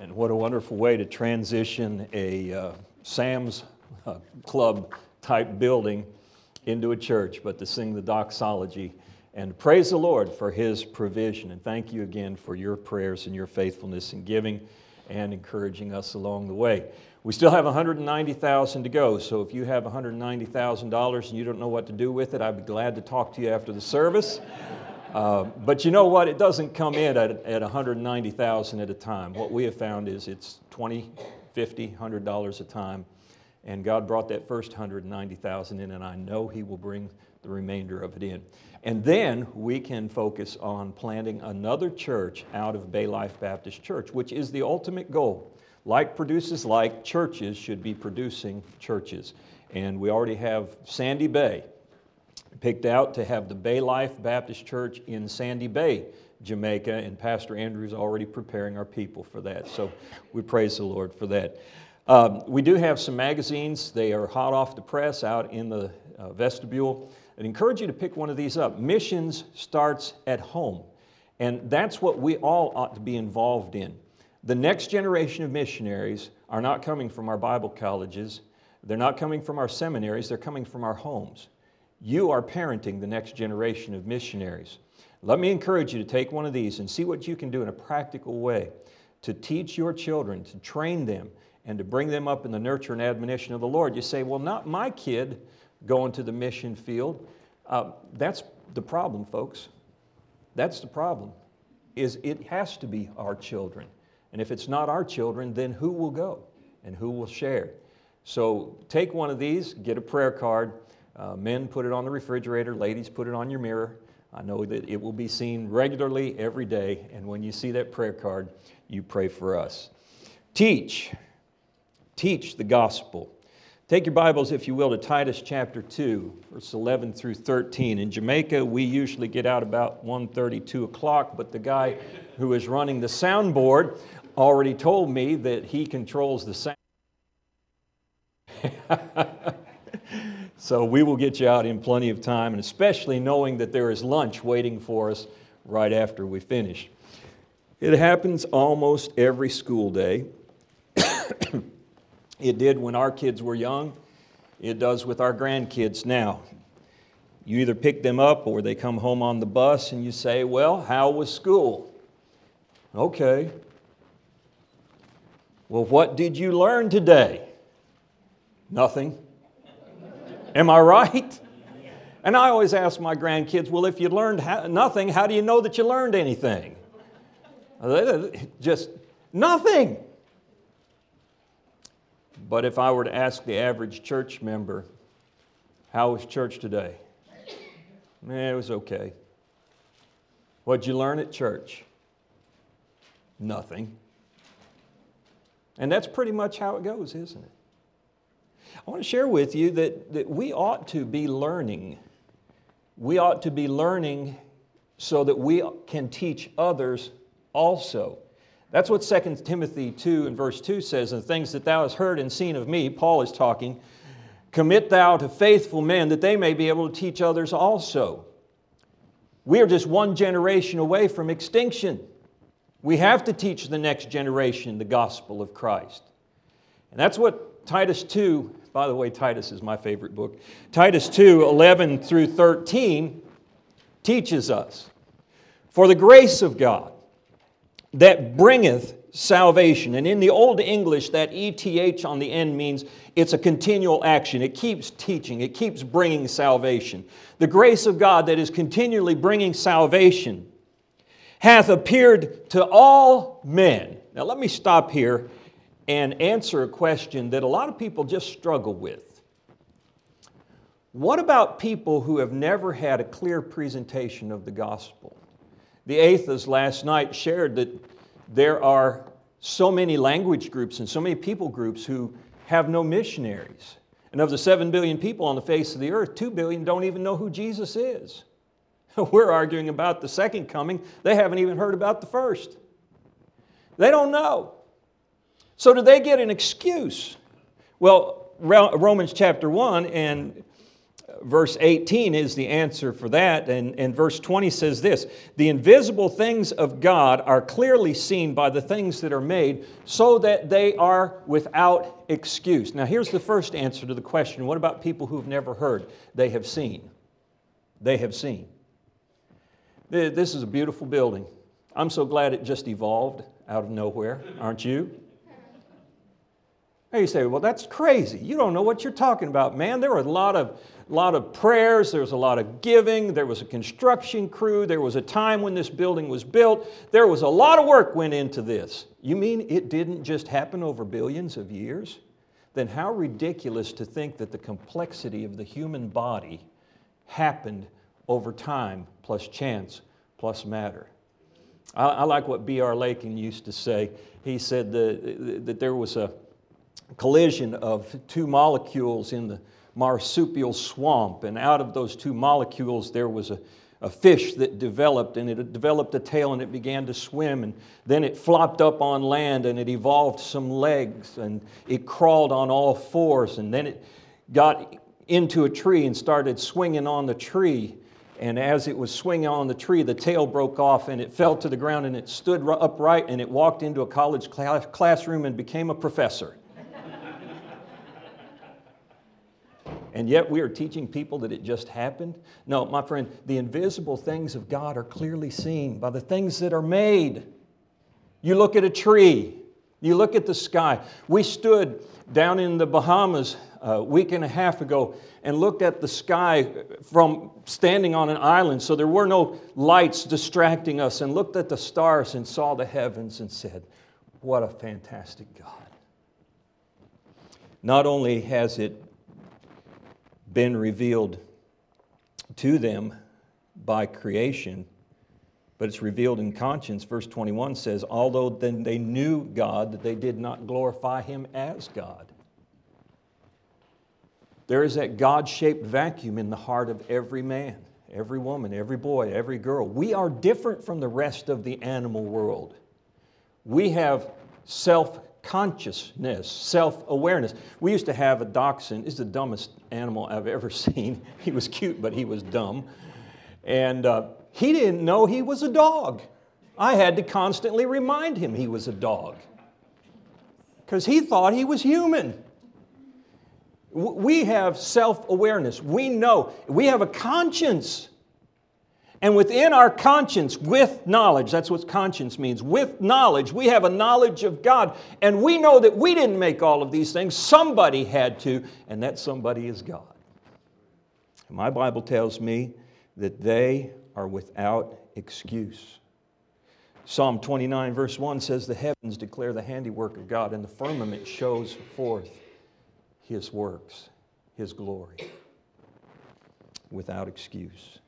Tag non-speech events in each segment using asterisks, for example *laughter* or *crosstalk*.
And what a wonderful way to transition a uh, Sam's uh, Club type building into a church, but to sing the doxology and praise the Lord for His provision. And thank you again for your prayers and your faithfulness in giving and encouraging us along the way. We still have 190,000 to go, so if you have $190,000 and you don't know what to do with it, I'd be glad to talk to you after the service. Uh, but you know what? It doesn't come in at, at 190,000 at a time. What we have found is it's 20, 50, 100 dollars a time. And God brought that first 190,000 in, and I know He will bring the remainder of it in. And then we can focus on planting another church out of Bay Life Baptist Church, which is the ultimate goal. Like produces like, churches should be producing churches. And we already have Sandy Bay, picked out to have the Bay Life Baptist Church in Sandy Bay, Jamaica, and Pastor Andrew's already preparing our people for that. So we praise the Lord for that. Um, we do have some magazines. They are hot off the press out in the uh, vestibule. I'd encourage you to pick one of these up. Missions starts at home, and that's what we all ought to be involved in. The next generation of missionaries are not coming from our Bible colleges, they're not coming from our seminaries, they're coming from our homes. You are parenting the next generation of missionaries. Let me encourage you to take one of these and see what you can do in a practical way to teach your children, to train them, and to bring them up in the nurture and admonition of the Lord. You say, Well, not my kid going to the mission field. Uh, that's the problem, folks. That's the problem. Is it has to be our children. And if it's not our children, then who will go and who will share? So take one of these, get a prayer card, uh, men put it on the refrigerator, ladies put it on your mirror. I know that it will be seen regularly every day, and when you see that prayer card, you pray for us. Teach. Teach the gospel. Take your Bibles, if you will, to Titus chapter 2, verse 11 through 13. In Jamaica, we usually get out about 1.30, 2 o'clock, but the guy who is running the soundboard already told me that he controls the sound. *laughs* So we will get you out in plenty of time, and especially knowing that there is lunch waiting for us right after we finish. It happens almost every school day. *coughs* it did when our kids were young, it does with our grandkids now. You either pick them up or they come home on the bus and you say, Well, how was school? Okay. Well, what did you learn today? Nothing. Am I right? And I always ask my grandkids, well, if you learned nothing, how do you know that you learned anything? Just nothing. But if I were to ask the average church member, how was church today? Eh, it was okay. What'd you learn at church? Nothing. And that's pretty much how it goes, isn't it? I want to share with you that, that we ought to be learning. We ought to be learning so that we can teach others also. That's what 2 Timothy 2 and verse 2 says, and things that thou hast heard and seen of me, Paul is talking, commit thou to faithful men that they may be able to teach others also. We are just one generation away from extinction. We have to teach the next generation the gospel of Christ. And that's what Titus 2 by the way, Titus is my favorite book. Titus 2 11 through 13 teaches us For the grace of God that bringeth salvation. And in the Old English, that ETH on the end means it's a continual action. It keeps teaching, it keeps bringing salvation. The grace of God that is continually bringing salvation hath appeared to all men. Now, let me stop here and answer a question that a lot of people just struggle with. What about people who have never had a clear presentation of the gospel? The Athas last night shared that there are so many language groups and so many people groups who have no missionaries. And of the 7 billion people on the face of the earth, 2 billion don't even know who Jesus is. *laughs* We're arguing about the second coming. They haven't even heard about the first. They don't know. So, do they get an excuse? Well, Romans chapter 1 and uh, verse 18 is the answer for that. And, and verse 20 says this The invisible things of God are clearly seen by the things that are made, so that they are without excuse. Now, here's the first answer to the question what about people who've never heard? They have seen. They have seen. This is a beautiful building. I'm so glad it just evolved out of nowhere, aren't you? And you say, well, that's crazy. You don't know what you're talking about, man. There were a lot of, lot of prayers, there was a lot of giving, there was a construction crew, there was a time when this building was built. There was a lot of work went into this. You mean it didn't just happen over billions of years? Then how ridiculous to think that the complexity of the human body happened over time plus chance plus matter. I, I like what B.R. Lakin used to say. He said that, that there was a collision of two molecules in the marsupial swamp, and out of those two molecules, there was a, a fish that developed, and it developed a tail and it began to swim, and then it flopped up on land and it evolved some legs, and it crawled on all fours, and then it got into a tree and started swinging on the tree. And as it was swinging on the tree, the tail broke off and it fell to the ground and it stood upright and it walked into a college class- classroom and became a professor. And yet we are teaching people that it just happened? No, my friend, the invisible things of God are clearly seen by the things that are made. You look at a tree, you look at the sky. We stood down in the Bahamas a week and a half ago and looked at the sky from standing on an island, so there were no lights distracting us, and looked at the stars and saw the heavens and said, What a fantastic God. Not only has it been revealed to them by creation, but it's revealed in conscience. Verse 21 says, Although then they knew God, that they did not glorify Him as God. There is that God shaped vacuum in the heart of every man, every woman, every boy, every girl. We are different from the rest of the animal world. We have self consciousness, self awareness. We used to have a dachshund. He's the dumbest animal I've ever *laughs* seen. He was cute, but he was dumb. And uh, he didn't know he was a dog. I had to constantly remind him he was a dog because he thought he was human. We have self awareness. We know. We have a conscience. And within our conscience, with knowledge, that's what conscience means, with knowledge, we have a knowledge of God. And we know that we didn't make all of these things, somebody had to, and that somebody is God. My Bible tells me that they are without excuse. Psalm 29, verse 1 says, The heavens declare the handiwork of God, and the firmament shows forth his works, his glory, without excuse.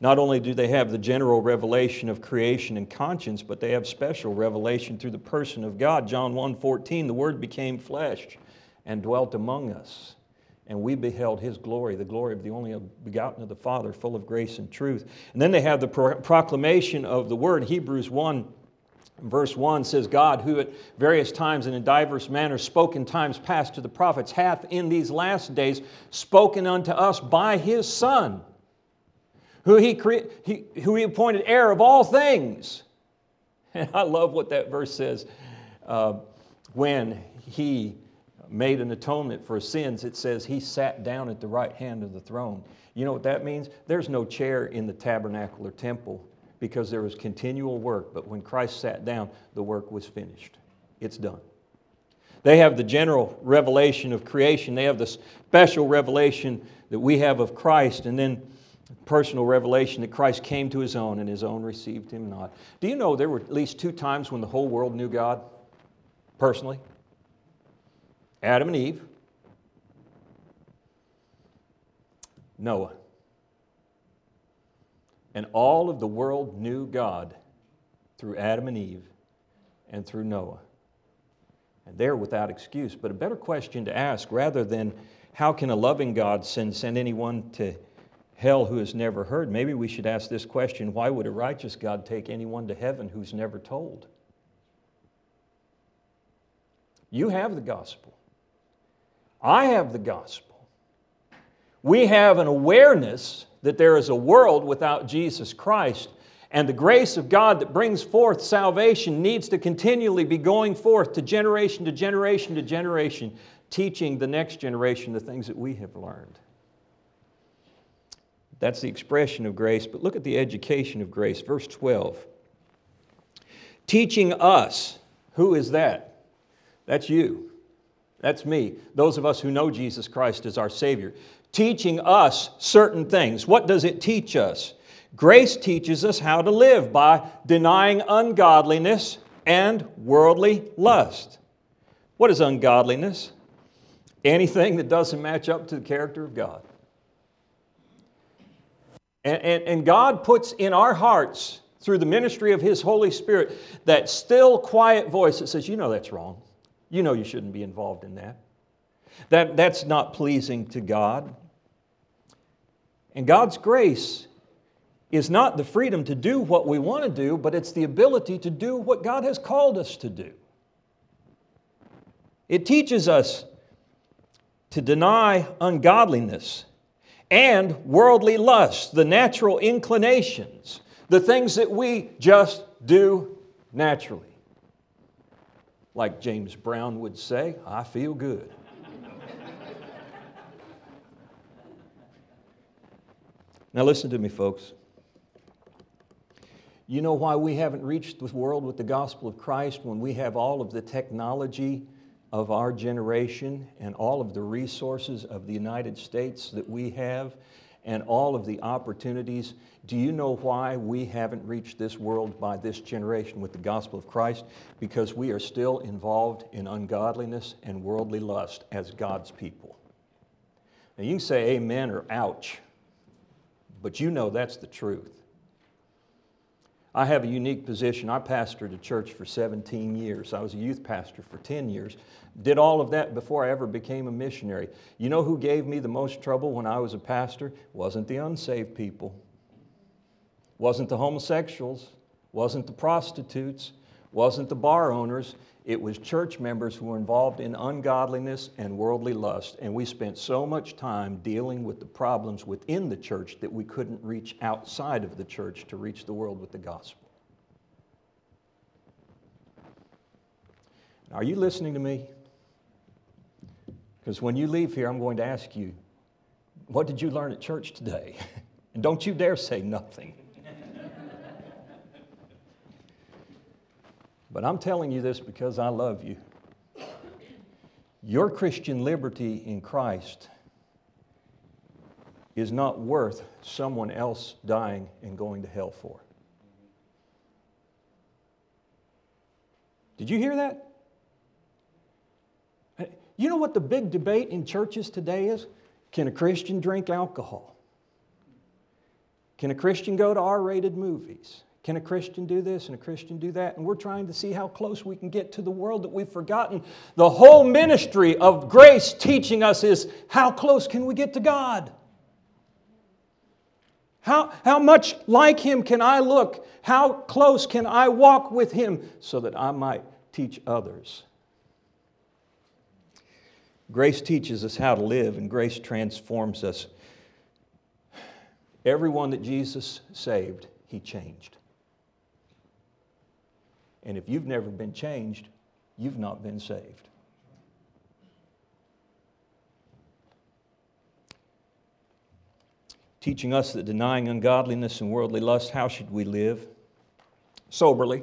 Not only do they have the general revelation of creation and conscience, but they have special revelation through the person of God. John 1:14, the word became flesh and dwelt among us, and we beheld his glory, the glory of the only begotten of the Father, full of grace and truth. And then they have the pro- proclamation of the word. Hebrews 1 Verse 1 says, God, who at various times and in diverse manners spoke in times past to the prophets, hath in these last days spoken unto us by his Son who he, cre- he, who he appointed heir of all things. *laughs* And I love what that verse says. Uh, when he made an atonement for sins, it says he sat down at the right hand of the throne. You know what that means? There's no chair in the tabernacle or temple because there was continual work, but when Christ sat down, the work was finished. It's done. They have the general revelation of creation, they have the special revelation that we have of Christ, and then personal revelation that Christ came to his own and his own received him not. Do you know there were at least two times when the whole world knew God personally? Adam and Eve, Noah. And all of the world knew God through Adam and Eve and through Noah. And they're without excuse. But a better question to ask, rather than how can a loving God send, send anyone to hell who has never heard, maybe we should ask this question why would a righteous God take anyone to heaven who's never told? You have the gospel. I have the gospel. We have an awareness that there is a world without Jesus Christ, and the grace of God that brings forth salvation needs to continually be going forth to generation to generation to generation, teaching the next generation the things that we have learned. That's the expression of grace, but look at the education of grace. Verse 12. Teaching us, who is that? That's you. That's me. Those of us who know Jesus Christ as our Savior. Teaching us certain things. What does it teach us? Grace teaches us how to live by denying ungodliness and worldly lust. What is ungodliness? Anything that doesn't match up to the character of God. And, and, and, God puts in our hearts, through the ministry of His Holy Spirit, that still, quiet voice that says, You know that's wrong. You know you shouldn't be involved in that. that that's not pleasing to God. And God's grace is not the freedom to do what we want to do, but it's the ability to do what God has called us to do. It teaches us to deny ungodliness and worldly lusts, the natural inclinations, the things that we just do naturally. Like James Brown would say, I feel good. now, listen to me, folks. You know why we haven't reached the world with the gospel of Christ when we have all of the technology of our generation and all of the resources of the United States that we have and all of the opportunities. Do you know why we haven't reached this world by this generation with the gospel of Christ? Because we are still involved in ungodliness and worldly lust as God's people. Now you can say amen or ouch, but you know that's the truth. I have a unique position. I pastored a church for 17 years. I was a youth pastor for 10 years. Did all of that before I ever became a missionary. You know who gave me the most trouble when I was a pastor? Wasn't the unsaved people. Wasn't the homosexuals. Wasn't the prostitutes. Wasn't the bar owners. It was church members who were involved in ungodliness and worldly lust. And we spent so much time dealing with the problems within the church that we couldn't reach outside of the church to reach the world with the gospel. Are you listening to me? Because when you leave here, I'm going to ask you, what did you learn at church today? *laughs* and don't you dare say nothing. But I'm telling you this because I love you. Your Christian liberty in Christ is not worth someone else dying and going to hell for. Did you hear that? You know what the big debate in churches today is? Can a Christian drink alcohol? Can a Christian go to R rated movies? Can a Christian do this and a Christian do that? And we're trying to see how close we can get to the world that we've forgotten. The whole ministry of grace teaching us is how close can we get to God? How, how much like Him can I look? How close can I walk with Him so that I might teach others? Grace teaches us how to live, and grace transforms us. Everyone that Jesus saved, He changed. And if you've never been changed, you've not been saved. Teaching us that denying ungodliness and worldly lust, how should we live? Soberly.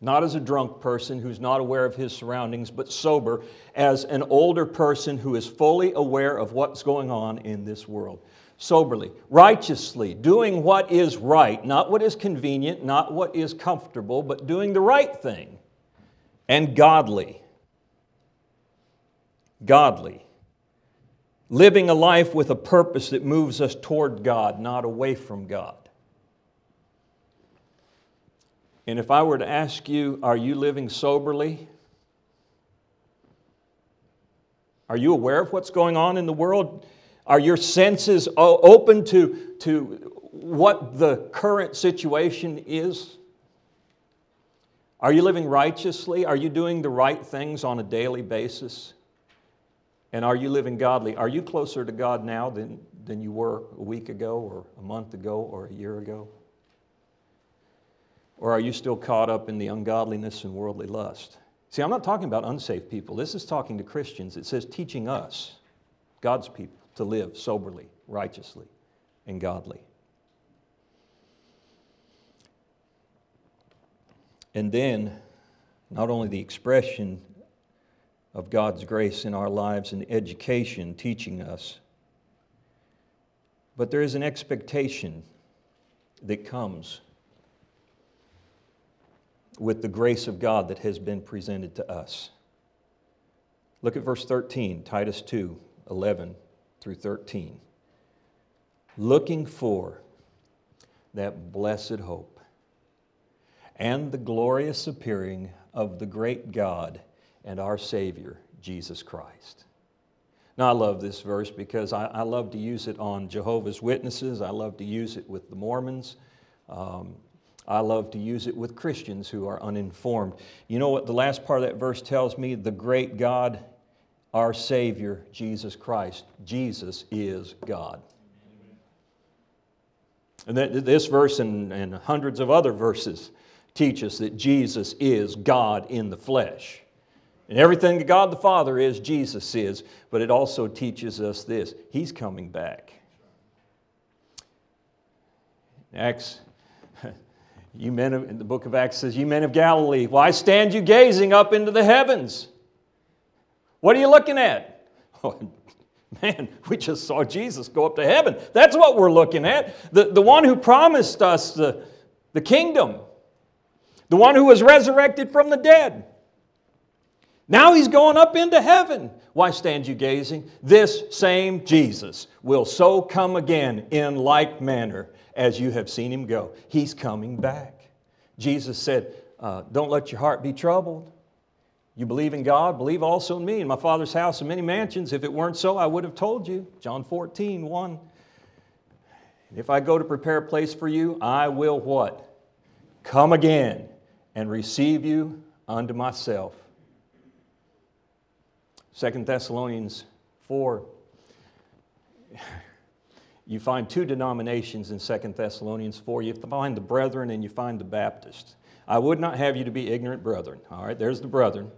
Not as a drunk person who's not aware of his surroundings, but sober as an older person who is fully aware of what's going on in this world soberly, righteously, doing what is right, not what is convenient, not what is comfortable, but doing the right thing, and godly. Godly. Living a life with a purpose that moves us toward God, not away from God. And if I were to ask you, are you living soberly? Are you aware of what's going on in the world? Are your senses open to, to what the current situation is? Are you living righteously? Are you doing the right things on a daily basis? And are you living godly? Are you closer to God now than, than you were a week ago or a month ago or a year ago? Or are you still caught up in the ungodliness and worldly lust? See, I'm not talking about unsaved people. This is talking to Christians. It says teaching us, God's people, to live soberly, righteously, and godly. And then, not only the expression of God's grace in our lives and education teaching us, but there is an expectation that comes with the grace of God that has been presented to us. Look at verse 13, Titus 2 11 through 13. Looking for that blessed hope and the glorious appearing of the great God and our Savior, Jesus Christ. Now, I love this verse because I, I love to use it on Jehovah's Witnesses. I love to use it with the Mormons. Um, I love to use it with Christians who are uninformed. You know what the last part of that verse tells me? The great God, our Savior, Jesus Christ. Jesus is God. And that, this verse and, and hundreds of other verses teach us that Jesus is God in the flesh. And everything that God the Father is, Jesus is. But it also teaches us this He's coming back. Acts, *laughs* you men of, in the book of Acts says, You men of Galilee, why stand you gazing up into the heavens? What are you looking at? *laughs* Oh, man, we just saw Jesus go up to heaven. That's what we're looking at. The, the one who promised us the, the kingdom, the one who was resurrected from the dead. Now he's going up into heaven. Why stand you gazing? This same Jesus will so come again in like manner as you have seen him go. He's coming back. Jesus said, uh, Don't let your heart be troubled. You believe in God, believe also in me. In my Father's house are many mansions. If it weren't so, I would have told you. John 14, 1. If I go to prepare a place for you, I will what? Come again and receive you unto myself Second Thessalonians 4. You find two denominations in Second Thessalonians 4. You find the brethren and you find the Baptists. I would not have you to be ignorant brethren. All right, there's the brethren.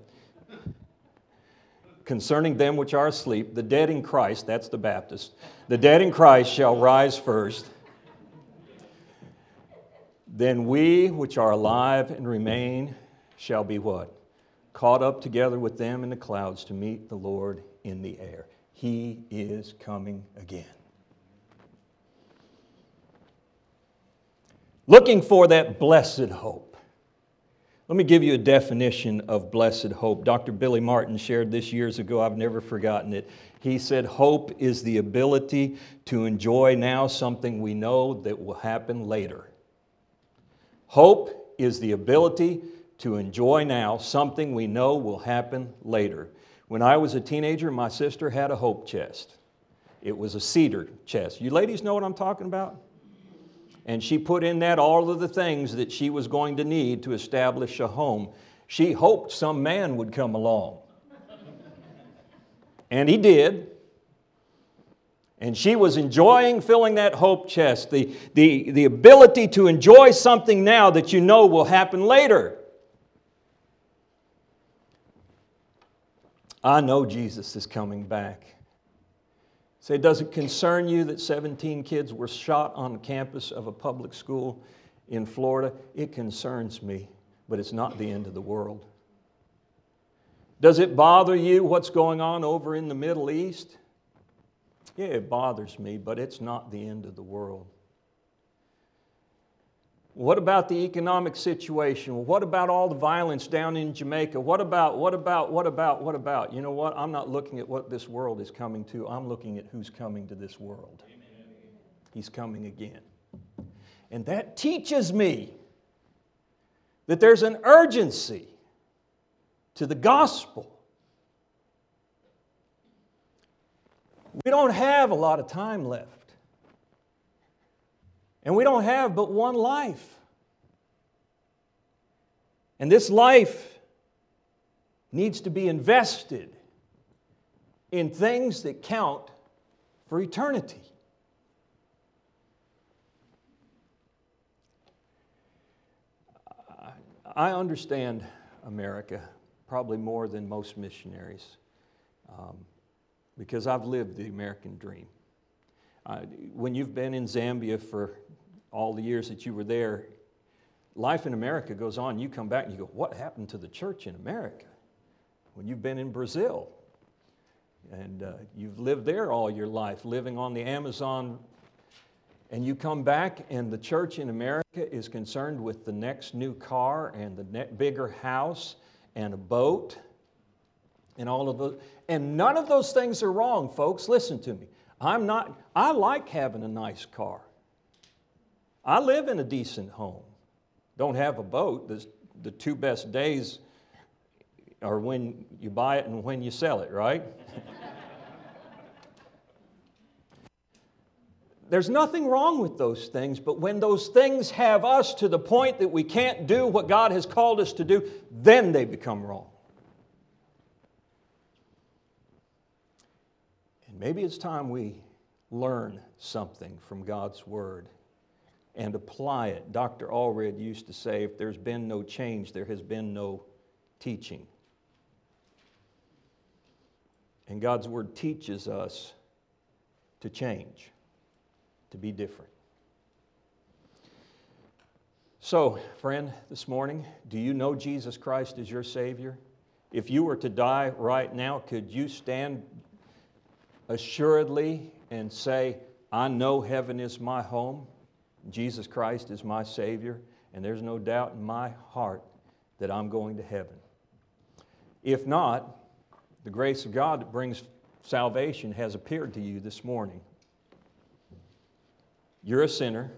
Concerning them which are asleep, the dead in Christ, that's the Baptist, the dead in Christ shall rise first. Then we which are alive and remain shall be what? caught up together with them in the clouds to meet the Lord in the air. He is coming again. Looking for that blessed hope. Let me give you a definition of blessed hope. Dr. Billy Martin shared this years ago. I've never forgotten it. He said, Hope is the ability to enjoy now something we know that will happen later. Hope is the ability to enjoy now something we know will happen later. When I was a teenager, my sister had a hope chest. It was a cedar chest. You ladies know what I'm talking about? And she put in that all of the things that she was going to need to establish a home. She hoped some man would come along. and he did. And she was enjoying filling that hope chest, the, the, the ability to enjoy something now that you know will happen later. I know Jesus is coming back. Say, does it concern you that 17 kids were shot on the campus of a public school in Florida? It concerns me, but it's not the end of the world. Does it bother you what's going on over in the Middle East? Yeah, it bothers me, but it's not the end of the world. What about the economic situation? What about all the violence down in Jamaica? What about, what about, what about, what about? You know what? I'm not looking at what this world is coming to, I'm looking at who's coming to this world. Amen. He's coming again. And that teaches me that there's an urgency to the gospel. We don't have a lot of time left. And we don't have but one life. And this life needs to be invested in things that count for eternity. I understand America probably more than most missionaries um, because I've lived the American dream. Uh, when you've been in Zambia for all the years that you were there, life in America goes on. You come back and you go, What happened to the church in America? When you've been in Brazil and uh, you've lived there all your life, living on the Amazon, and you come back and the church in America is concerned with the next new car and the bigger house and a boat and all of those. And none of those things are wrong, folks. Listen to me. I'm not, I like having a nice car. I live in a decent home. Don't have a boat. The, the two best days are when you buy it and when you sell it, right? *laughs* There's nothing wrong with those things, but when those things have us to the point that we can't do what God has called us to do, then they become wrong. And maybe it's time we learn something from God's Word and apply it. Dr. Allred used to say if there's been no change, there has been no teaching. And God's Word teaches us to change, to be different. So, friend, this morning, do you know Jesus Christ as your Savior? If you were to die right now, could you stand assuredly and say, I know heaven is my home, Jesus Christ is my Savior, and there's no doubt in my heart that I'm going to heaven. If not, the grace of God that brings salvation has appeared to you this morning. You're a sinner.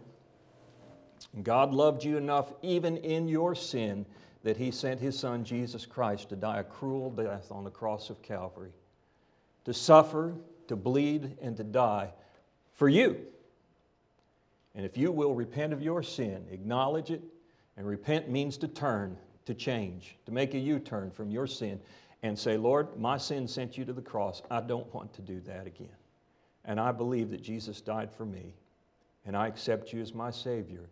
God loved you enough, even in your sin, that He sent His Son, Jesus Christ, to die a cruel death on the cross of Calvary, to suffer to bleed, and to die for you. And if you will repent of your sin, acknowledge it, and repent means to turn, to change, to make a U turn from your sin, and say, Lord, my sin sent you to the cross. I don't want to do that again. And I believe that Jesus died for me, and I accept you as my Savior.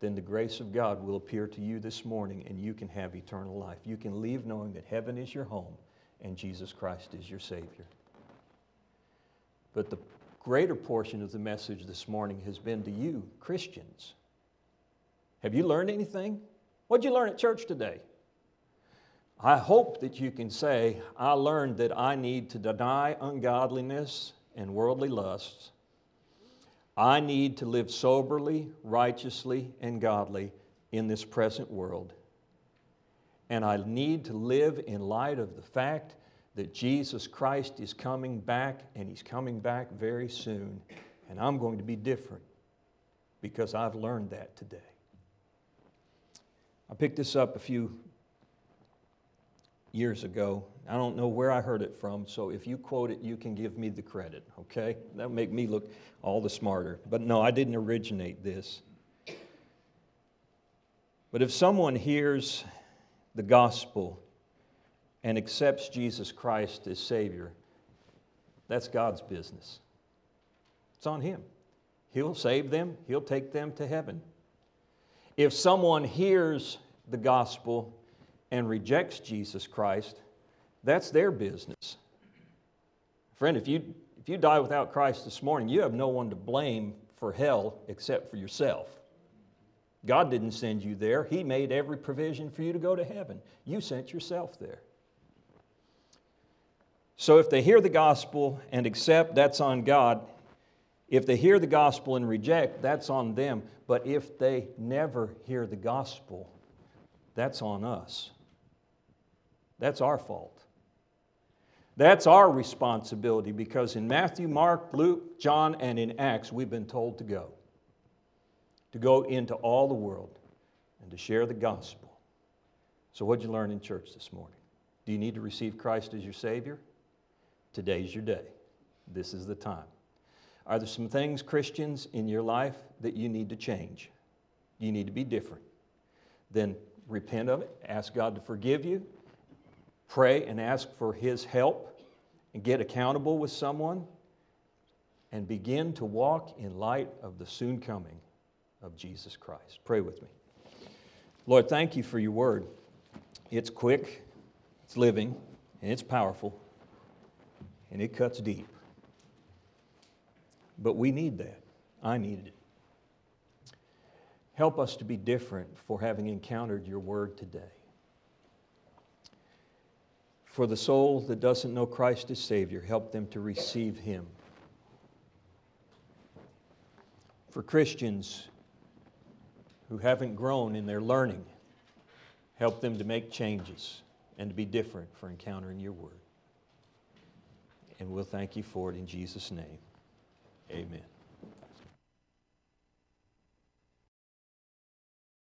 Then the grace of God will appear to you this morning, and you can have eternal life. You can leave knowing that heaven is your home and Jesus Christ is your Savior. But the greater portion of the message this morning has been to you, Christians. Have you learned anything? What did you learn at church today? I hope that you can say, I learned that I need to deny ungodliness and worldly lusts. I need to live soberly, righteously, and godly in this present world. And I need to live in light of the fact that Jesus Christ is coming back and he's coming back very soon. And I'm going to be different because I've learned that today. I picked this up a few years ago. I don't know where I heard it from, so if you quote it, you can give me the credit, okay? That'll make me look all the smarter. But no, I didn't originate this. But if someone hears the gospel and accepts Jesus Christ as Savior, that's God's business. It's on Him. He'll save them, He'll take them to heaven. If someone hears the gospel and rejects Jesus Christ, that's their business. Friend, if you, if you die without Christ this morning, you have no one to blame for hell except for yourself. God didn't send you there. He made every provision for you to go to heaven. You sent yourself there. So if they hear the gospel and accept, that's on God. If they hear the gospel and reject, that's on them. But if they never hear the gospel, that's on us. That's our fault. That's our responsibility because in Matthew, Mark, Luke, John, and in Acts, we've been told to go. To go into all the world and to share the gospel. So, what did you learn in church this morning? Do you need to receive Christ as your Savior? Today's your day. This is the time. Are there some things, Christians, in your life that you need to change? You need to be different. Then repent of it, ask God to forgive you, pray and ask for His help, and get accountable with someone and begin to walk in light of the soon coming of Jesus Christ. Pray with me. Lord, thank you for your word. It's quick, it's living, and it's powerful, and it cuts deep. But we need that. I needed it. Help us to be different for having encountered your word today. For the soul that doesn't know Christ as Savior, help them to receive Him. For Christians who haven't grown in their learning, help them to make changes and to be different for encountering your word. And we'll thank you for it in Jesus' name. Amen.